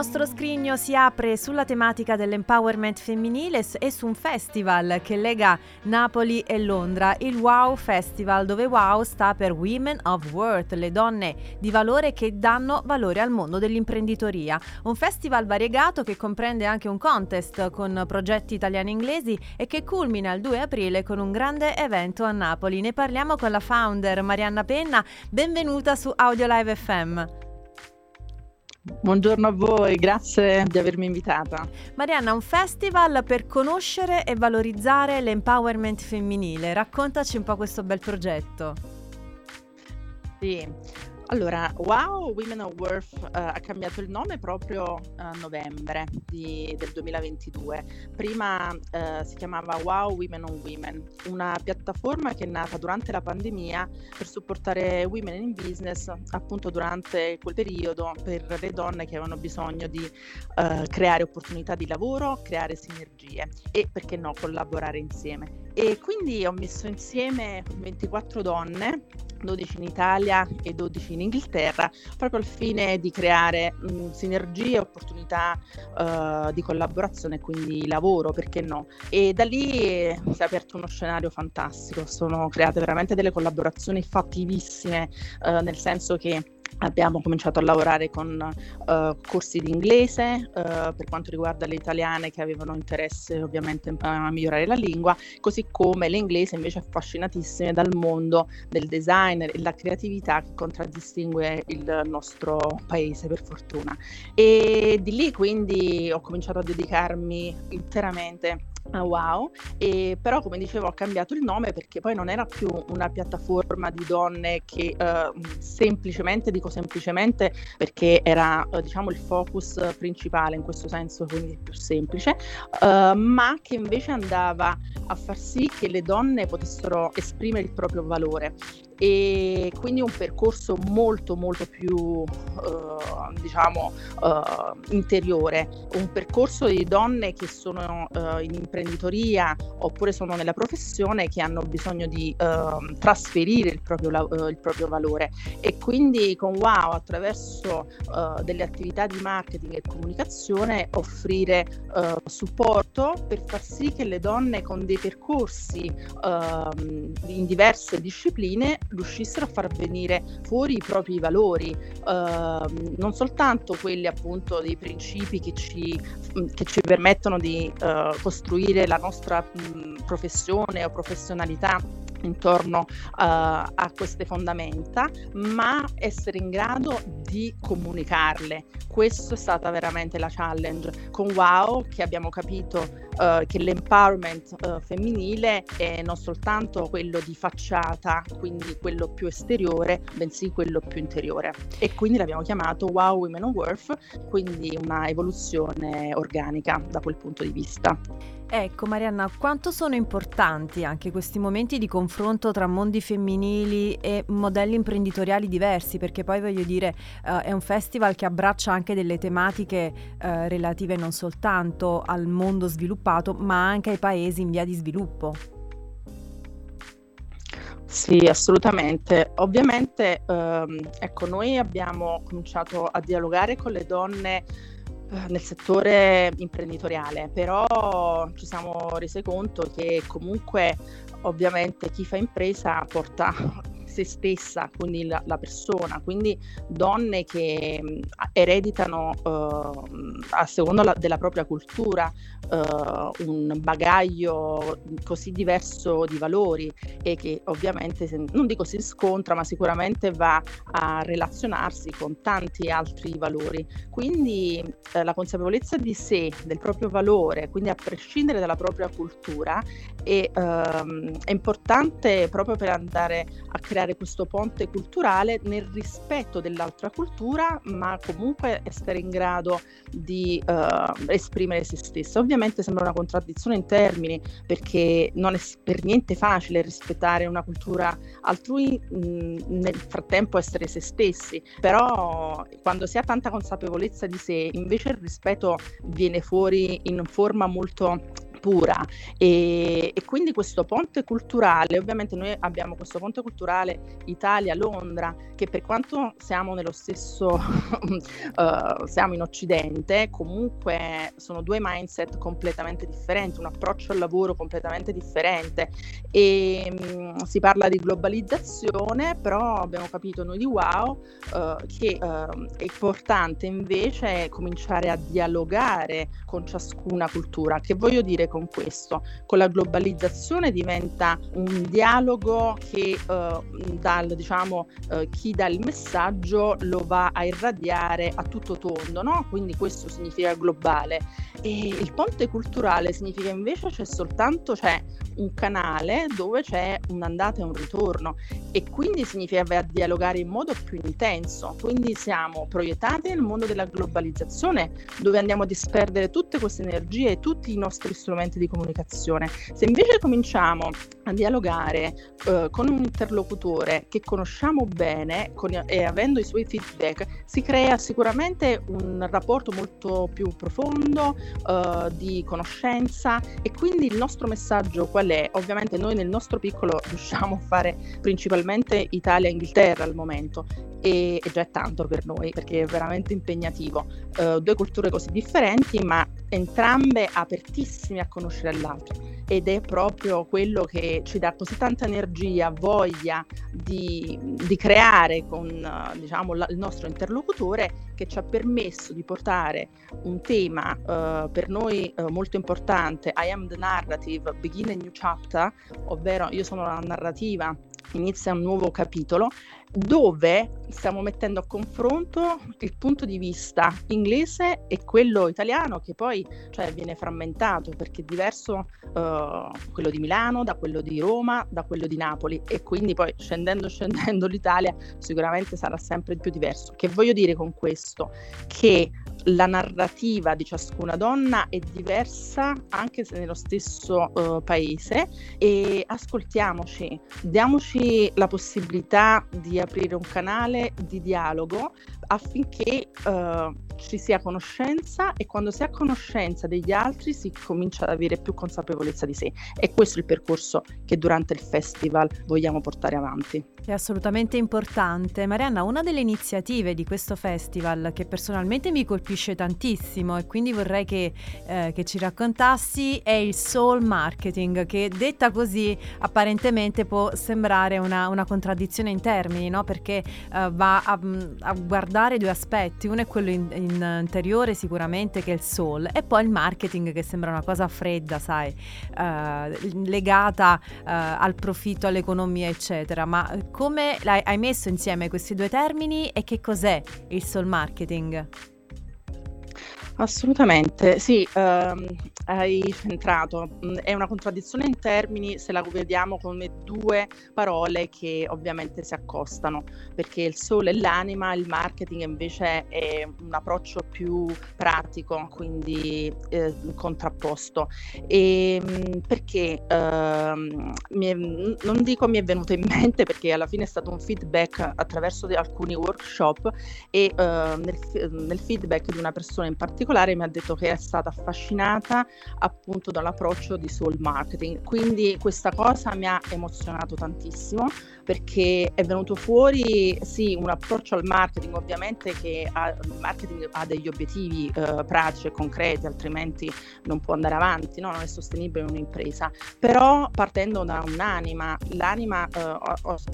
Nostro scrigno si apre sulla tematica dell'empowerment femminile e su un festival che lega Napoli e Londra, il Wow Festival, dove Wow sta per Women of Worth, le donne di valore che danno valore al mondo dell'imprenditoria. Un festival variegato che comprende anche un contest con progetti italiani e inglesi e che culmina il 2 aprile con un grande evento a Napoli. Ne parliamo con la founder Marianna Penna. Benvenuta su Audio Live FM. Buongiorno a voi, grazie di avermi invitata. Marianna, un festival per conoscere e valorizzare l'empowerment femminile. Raccontaci un po' questo bel progetto. Sì, allora, Wow Women of Worth eh, ha cambiato il nome proprio a novembre di- del 2022. Prima eh, si chiamava Wow Women on Women, una piattaforma che è nata durante la pandemia per supportare women in business appunto durante quel periodo per le donne che avevano bisogno di eh, creare opportunità di lavoro, creare sinergie e perché no collaborare insieme. E quindi ho messo insieme 24 donne 12 in Italia e 12 in Inghilterra, proprio al fine di creare mh, sinergie, opportunità eh, di collaborazione e quindi lavoro, perché no? E da lì si è aperto uno scenario fantastico, sono create veramente delle collaborazioni fattivissime, eh, nel senso che Abbiamo cominciato a lavorare con eh, corsi di inglese eh, per quanto riguarda le italiane che avevano interesse ovviamente a migliorare la lingua, così come le inglesi invece affascinatissime dal mondo del design e la creatività che contraddistingue il nostro paese per fortuna. E di lì quindi ho cominciato a dedicarmi interamente a Wow, e però come dicevo ho cambiato il nome perché poi non era più una piattaforma di donne che eh, semplicemente, dico semplicemente perché era eh, diciamo il focus principale in questo senso, quindi più semplice, eh, ma che invece andava a far sì che le donne potessero esprimere il proprio valore e quindi un percorso molto molto più eh, diciamo eh, interiore, un percorso di donne che sono eh, in imprenditoria oppure sono nella professione che hanno bisogno di eh, trasferire il proprio, eh, il proprio valore. E quindi con Wow attraverso eh, delle attività di marketing e comunicazione offrire eh, supporto per far sì che le donne con dei percorsi ehm, in diverse discipline riuscissero a far venire fuori i propri valori, ehm, non soltanto quelli appunto dei principi che ci, che ci permettono di eh, costruire la nostra mh, professione o professionalità intorno uh, a queste fondamenta, ma essere in grado di comunicarle. Questa è stata veramente la challenge con Wow che abbiamo capito uh, che l'empowerment uh, femminile è non soltanto quello di facciata, quindi quello più esteriore, bensì quello più interiore. E quindi l'abbiamo chiamato Wow Women of Worth, quindi una evoluzione organica da quel punto di vista. Ecco Marianna, quanto sono importanti anche questi momenti di confronto tra mondi femminili e modelli imprenditoriali diversi? Perché poi voglio dire, eh, è un festival che abbraccia anche delle tematiche eh, relative non soltanto al mondo sviluppato, ma anche ai paesi in via di sviluppo. Sì, assolutamente. Ovviamente, ehm, ecco, noi abbiamo cominciato a dialogare con le donne nel settore imprenditoriale, però ci siamo resi conto che comunque ovviamente chi fa impresa porta se stessa, quindi la, la persona, quindi donne che ereditano uh, a seconda la, della propria cultura uh, un bagaglio così diverso di valori e che ovviamente non dico si scontra ma sicuramente va a relazionarsi con tanti altri valori. Quindi eh, la consapevolezza di sé del proprio valore quindi a prescindere dalla propria cultura è, um, è importante proprio per andare a creare questo ponte culturale nel rispetto dell'altra cultura ma comunque essere in grado di uh, esprimere se stessa. Ovviamente sembra una contraddizione in termini perché non è per niente facile rispettare una cultura altrui, mh, nel frattempo essere se stessi, però quando si ha tanta consapevolezza di sé, invece il rispetto viene fuori in forma molto pura. E, e, quindi questo ponte culturale, ovviamente noi abbiamo questo ponte culturale Italia-Londra che per quanto siamo nello stesso, uh, siamo in Occidente, comunque sono due mindset completamente differenti, un approccio al lavoro completamente differente. E um, si parla di globalizzazione, però abbiamo capito noi di Wow uh, che uh, è importante invece cominciare a dialogare con ciascuna cultura, che voglio dire con questo. Con la globalizzazione diventa un dialogo che eh, dal, diciamo, eh, chi dà il messaggio lo va a irradiare a tutto tondo, no? quindi questo significa globale. E il ponte culturale significa invece c'è soltanto c'è un canale dove c'è un'andata e un ritorno e quindi significa dialogare in modo più intenso. Quindi siamo proiettati nel mondo della globalizzazione dove andiamo a disperdere tutte queste energie e tutti i nostri strumenti di comunicazione. Se invece cominciamo a dialogare eh, con un interlocutore che conosciamo bene con, e avendo i suoi feedback, si crea sicuramente un rapporto molto più profondo eh, di conoscenza e quindi il nostro messaggio qual è? Ovviamente noi nel nostro piccolo riusciamo a fare principalmente Italia e Inghilterra al momento e, e già è tanto per noi perché è veramente impegnativo. Uh, due culture così differenti ma entrambe apertissime a conoscere l'altra ed è proprio quello che ci dà così tanta energia, voglia di, di creare con diciamo, la, il nostro interlocutore che ci ha permesso di portare un tema uh, per noi uh, molto importante, I am the narrative, begin a new chapter, ovvero io sono la narrativa inizia un nuovo capitolo dove stiamo mettendo a confronto il punto di vista inglese e quello italiano che poi cioè, viene frammentato perché è diverso uh, quello di Milano da quello di Roma da quello di Napoli. E quindi poi scendendo scendendo l'Italia sicuramente sarà sempre più diverso. Che voglio dire con questo? Che la narrativa di ciascuna donna è diversa anche se nello stesso uh, paese. E ascoltiamoci, diamoci la possibilità di aprire un canale di dialogo affinché uh, ci sia conoscenza e quando si ha conoscenza degli altri si comincia ad avere più consapevolezza di sé. E questo è il percorso che durante il festival vogliamo portare avanti. È assolutamente importante. Marianna, una delle iniziative di questo festival che personalmente mi colpisce tantissimo e quindi vorrei che, eh, che ci raccontassi è il soul marketing, che detta così apparentemente può sembrare una, una contraddizione in termini, no? perché eh, va a, a, guardare due aspetti. Uno è quello in, in interiore sicuramente che è il soul e poi il marketing che sembra una cosa fredda, sai, eh, legata eh, al profitto, all'economia, eccetera. Ma come hai messo insieme questi due termini e che cos'è il soul marketing? Assolutamente, sì, ehm, hai centrato. Mm, è una contraddizione in termini se la vediamo come due parole che ovviamente si accostano, perché il sole è l'anima, il marketing invece è un approccio più pratico, quindi eh, contrapposto. E ehm, perché ehm, è, non dico mi è venuto in mente perché alla fine è stato un feedback attraverso alcuni workshop e eh, nel, nel feedback di una persona in particolare particolare mi ha detto che è stata affascinata appunto dall'approccio di soul marketing. Quindi questa cosa mi ha emozionato tantissimo perché è venuto fuori sì un approccio al marketing ovviamente che ha, il marketing ha degli obiettivi eh, pratici e concreti altrimenti non può andare avanti, no? non è sostenibile un'impresa, però partendo da un'anima, l'anima eh,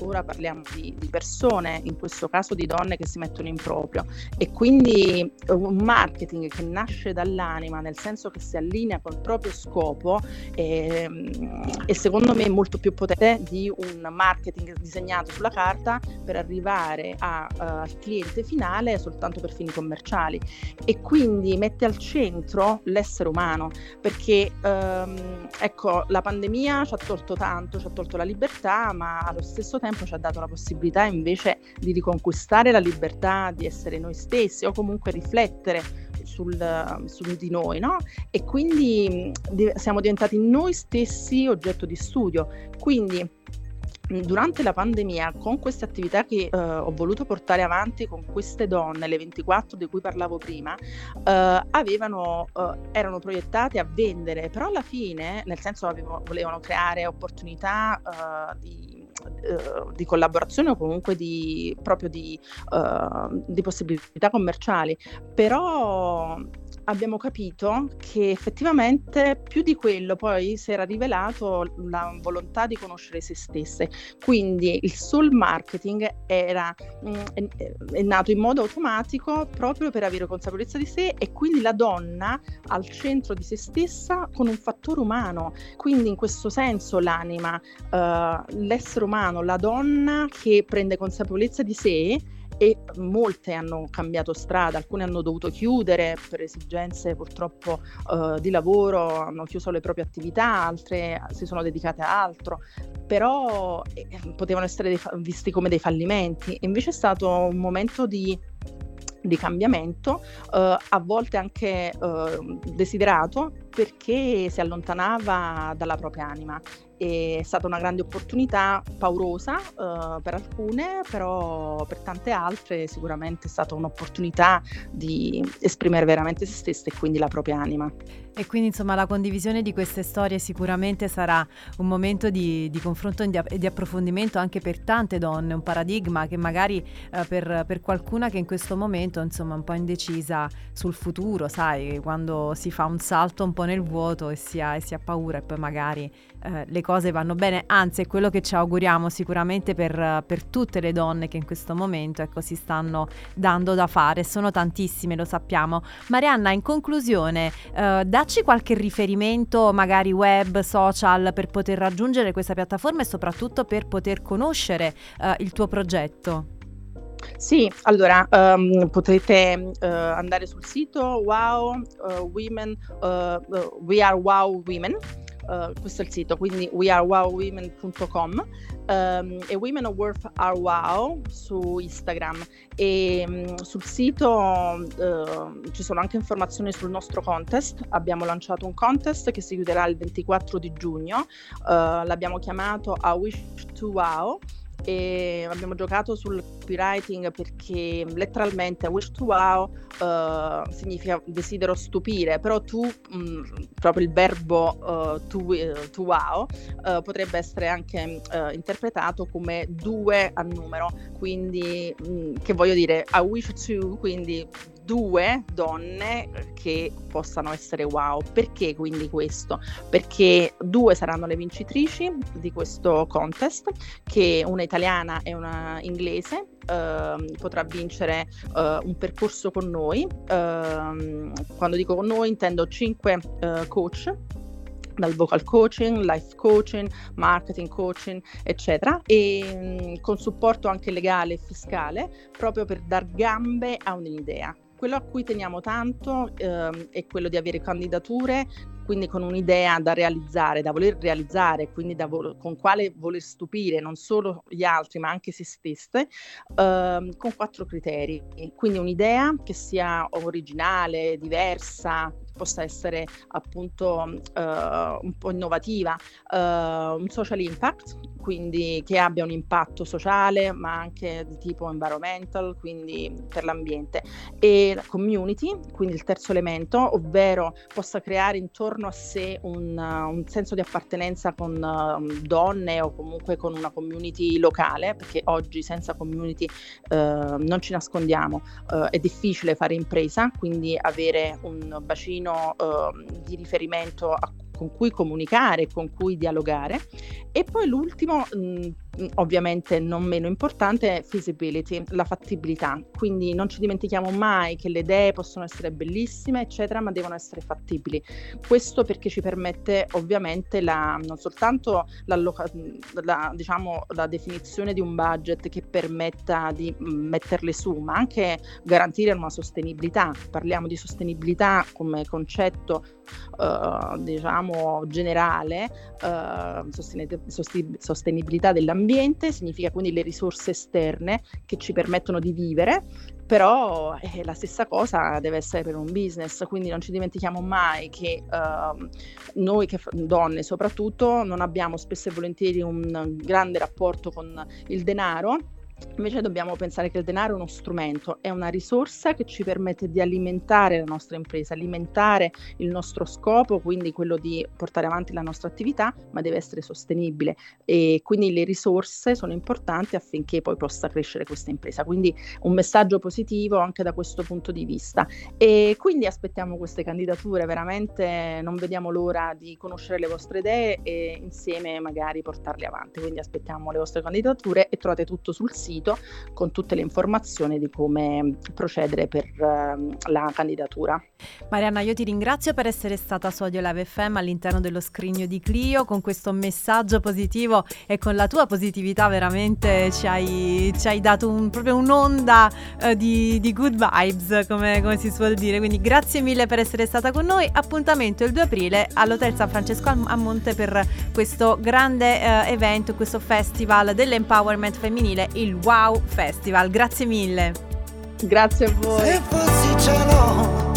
ora parliamo di, di persone, in questo caso di donne che si mettono in proprio e quindi un marketing che nasce dall'anima nel senso che si allinea col proprio scopo e, ehm, e secondo me molto più potente di un marketing disegnato sulla carta per arrivare a, uh, al cliente finale soltanto per fini commerciali. E quindi mette al centro l'essere umano perché um, ecco la pandemia ci ha tolto tanto, ci ha tolto la libertà ma allo stesso tempo ci ha dato la possibilità invece di riconquistare la libertà di essere noi stessi o comunque riflettere sul, su di noi, no? E quindi di, siamo diventati noi stessi oggetto di studio. Quindi durante la pandemia, con queste attività che uh, ho voluto portare avanti con queste donne, le 24 di cui parlavo prima, uh, avevano, uh, erano proiettate a vendere, però alla fine, nel senso avevo, volevano creare opportunità di, di, collaborazione o comunque di, proprio di, di possibilità commerciali, però abbiamo capito che effettivamente più di quello poi si era rivelato la volontà di conoscere se stesse. Quindi il soul marketing era, mm, è, nato in modo automatico proprio per avere consapevolezza di sé e quindi la donna al centro di se stessa con un fattore umano. Quindi in questo senso l'anima, uh, l'essere umano, la donna che prende consapevolezza di sé e molte hanno cambiato strada, alcune hanno dovuto chiudere per esigenze purtroppo uh, di lavoro, hanno chiuso le proprie attività, altre si sono dedicate a altro, però eh, potevano essere dei, visti come dei fallimenti. Invece è stato un momento di di cambiamento, eh, a volte anche eh, desiderato perché si allontanava dalla propria anima è stata una grande opportunità, paurosa uh, per alcune, però per tante altre sicuramente è stata un'opportunità di esprimere veramente se stesse e quindi la propria anima. E quindi insomma la condivisione di queste storie sicuramente sarà un momento di, di confronto e di, di, approfondimento anche per tante donne, un paradigma che magari eh, per, per, qualcuna che in questo momento insomma è un po' indecisa sul futuro, sai, quando si fa un salto un po' nel vuoto e si ha, e si ha paura e poi magari eh, le cose vanno bene, anzi è quello che ci auguriamo sicuramente per, per tutte le donne che in questo momento ecco, si stanno dando da fare, sono tantissime, lo sappiamo. Marianna, in conclusione, eh, dacci qualche riferimento, magari web, social, per poter raggiungere questa piattaforma e soprattutto per poter conoscere eh, il tuo progetto. Sì, allora um, potete uh, andare sul sito Wow uh, Women, uh, We Are Wow Women uh, questo è il sito, quindi wearewowwomen.com um, ehm, e Women of Worth Are Wow su Instagram. E um, sul sito uh, ci sono anche informazioni sul nostro contest, abbiamo lanciato un contest che si chiuderà il 24 di giugno, uh, l'abbiamo chiamato A Wish to Wow e abbiamo giocato sul copywriting perché letteralmente wish to wow uh, significa desidero stupire, però tu, mh, mm, proprio il verbo uh, to, uh, to, wow, potrebbe essere anche interpretato come due a numero, quindi mh, mm, che voglio dire, I wish to, quindi due donne che possano essere wow. Perché quindi questo? Perché due saranno le vincitrici di questo contest, che una italiana e una inglese. Uh, potrà vincere uh, un percorso con noi. Uh, quando dico con noi intendo cinque eh, coach dal vocal coaching, life coaching, marketing coaching, eccetera, e mh, mm, con supporto anche legale e fiscale, proprio per dar gambe a un'idea. Quello a cui teniamo tanto ehm, è quello di avere candidature, quindi con un'idea da realizzare, da voler realizzare, quindi vo- con quale voler stupire non solo gli altri ma anche se stesse, ehm, con quattro criteri. Quindi un'idea che sia originale, diversa, possa essere appunto uh, un po' innovativa, uh, un social impact, quindi che abbia un impatto sociale ma anche di tipo environmental, quindi per l'ambiente, e community, quindi il terzo elemento, ovvero possa creare intorno a sé un, uh, un senso di appartenenza con donne o comunque con una community locale, perché oggi senza community non ci nascondiamo, è difficile fare impresa, quindi avere un bacino di riferimento a con cui comunicare, con cui dialogare. E poi l'ultimo, mh, ovviamente non meno importante, è feasibility, la fattibilità. Quindi non ci dimentichiamo mai che le idee possono essere bellissime, eccetera, ma devono essere fattibili. Questo perché ci permette ovviamente la, non soltanto la, diciamo, la definizione di un budget che permetta di metterle su, ma anche garantire una sostenibilità. Parliamo di sostenibilità come concetto Uh, diciamo generale, uh, sostenibilità dell'ambiente, significa quindi le risorse esterne che ci permettono di vivere, però eh, la stessa cosa deve essere per un business, quindi non ci dimentichiamo mai che uh, noi che donne soprattutto non abbiamo spesso e volentieri un grande rapporto con il denaro Invece dobbiamo pensare che il denaro è uno strumento, è una risorsa che ci permette di alimentare la nostra impresa, alimentare il nostro scopo, quindi quello di portare avanti la nostra attività, ma deve essere sostenibile e quindi le risorse sono importanti affinché poi possa crescere questa impresa. Quindi un messaggio positivo anche da questo punto di vista. E quindi aspettiamo queste candidature, veramente non vediamo l'ora di conoscere le vostre idee e insieme magari portarle avanti. Quindi aspettiamo le vostre candidature e trovate tutto sul sito sito con tutte le informazioni di come procedere per uh, la candidatura. Marianna, io ti ringrazio per essere stata su Audio Live FM all'interno dello scrigno di Clio con questo messaggio positivo e con la tua positività veramente ci hai, ci hai dato un, proprio un'onda uh, di, di, good vibes, come, come, si suol dire. Quindi grazie mille per essere stata con noi. Appuntamento il 2 aprile all'Hotel San Francesco a Monte per questo grande uh, evento, questo festival dell'empowerment femminile, il Wow Festival. Grazie mille. Grazie a voi. Se fossi cielo,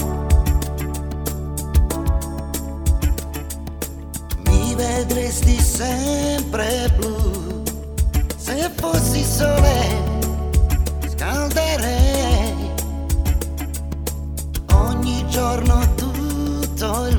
mi vedresti sempre blu. Se fossi sole, scalderei ogni giorno tutto il.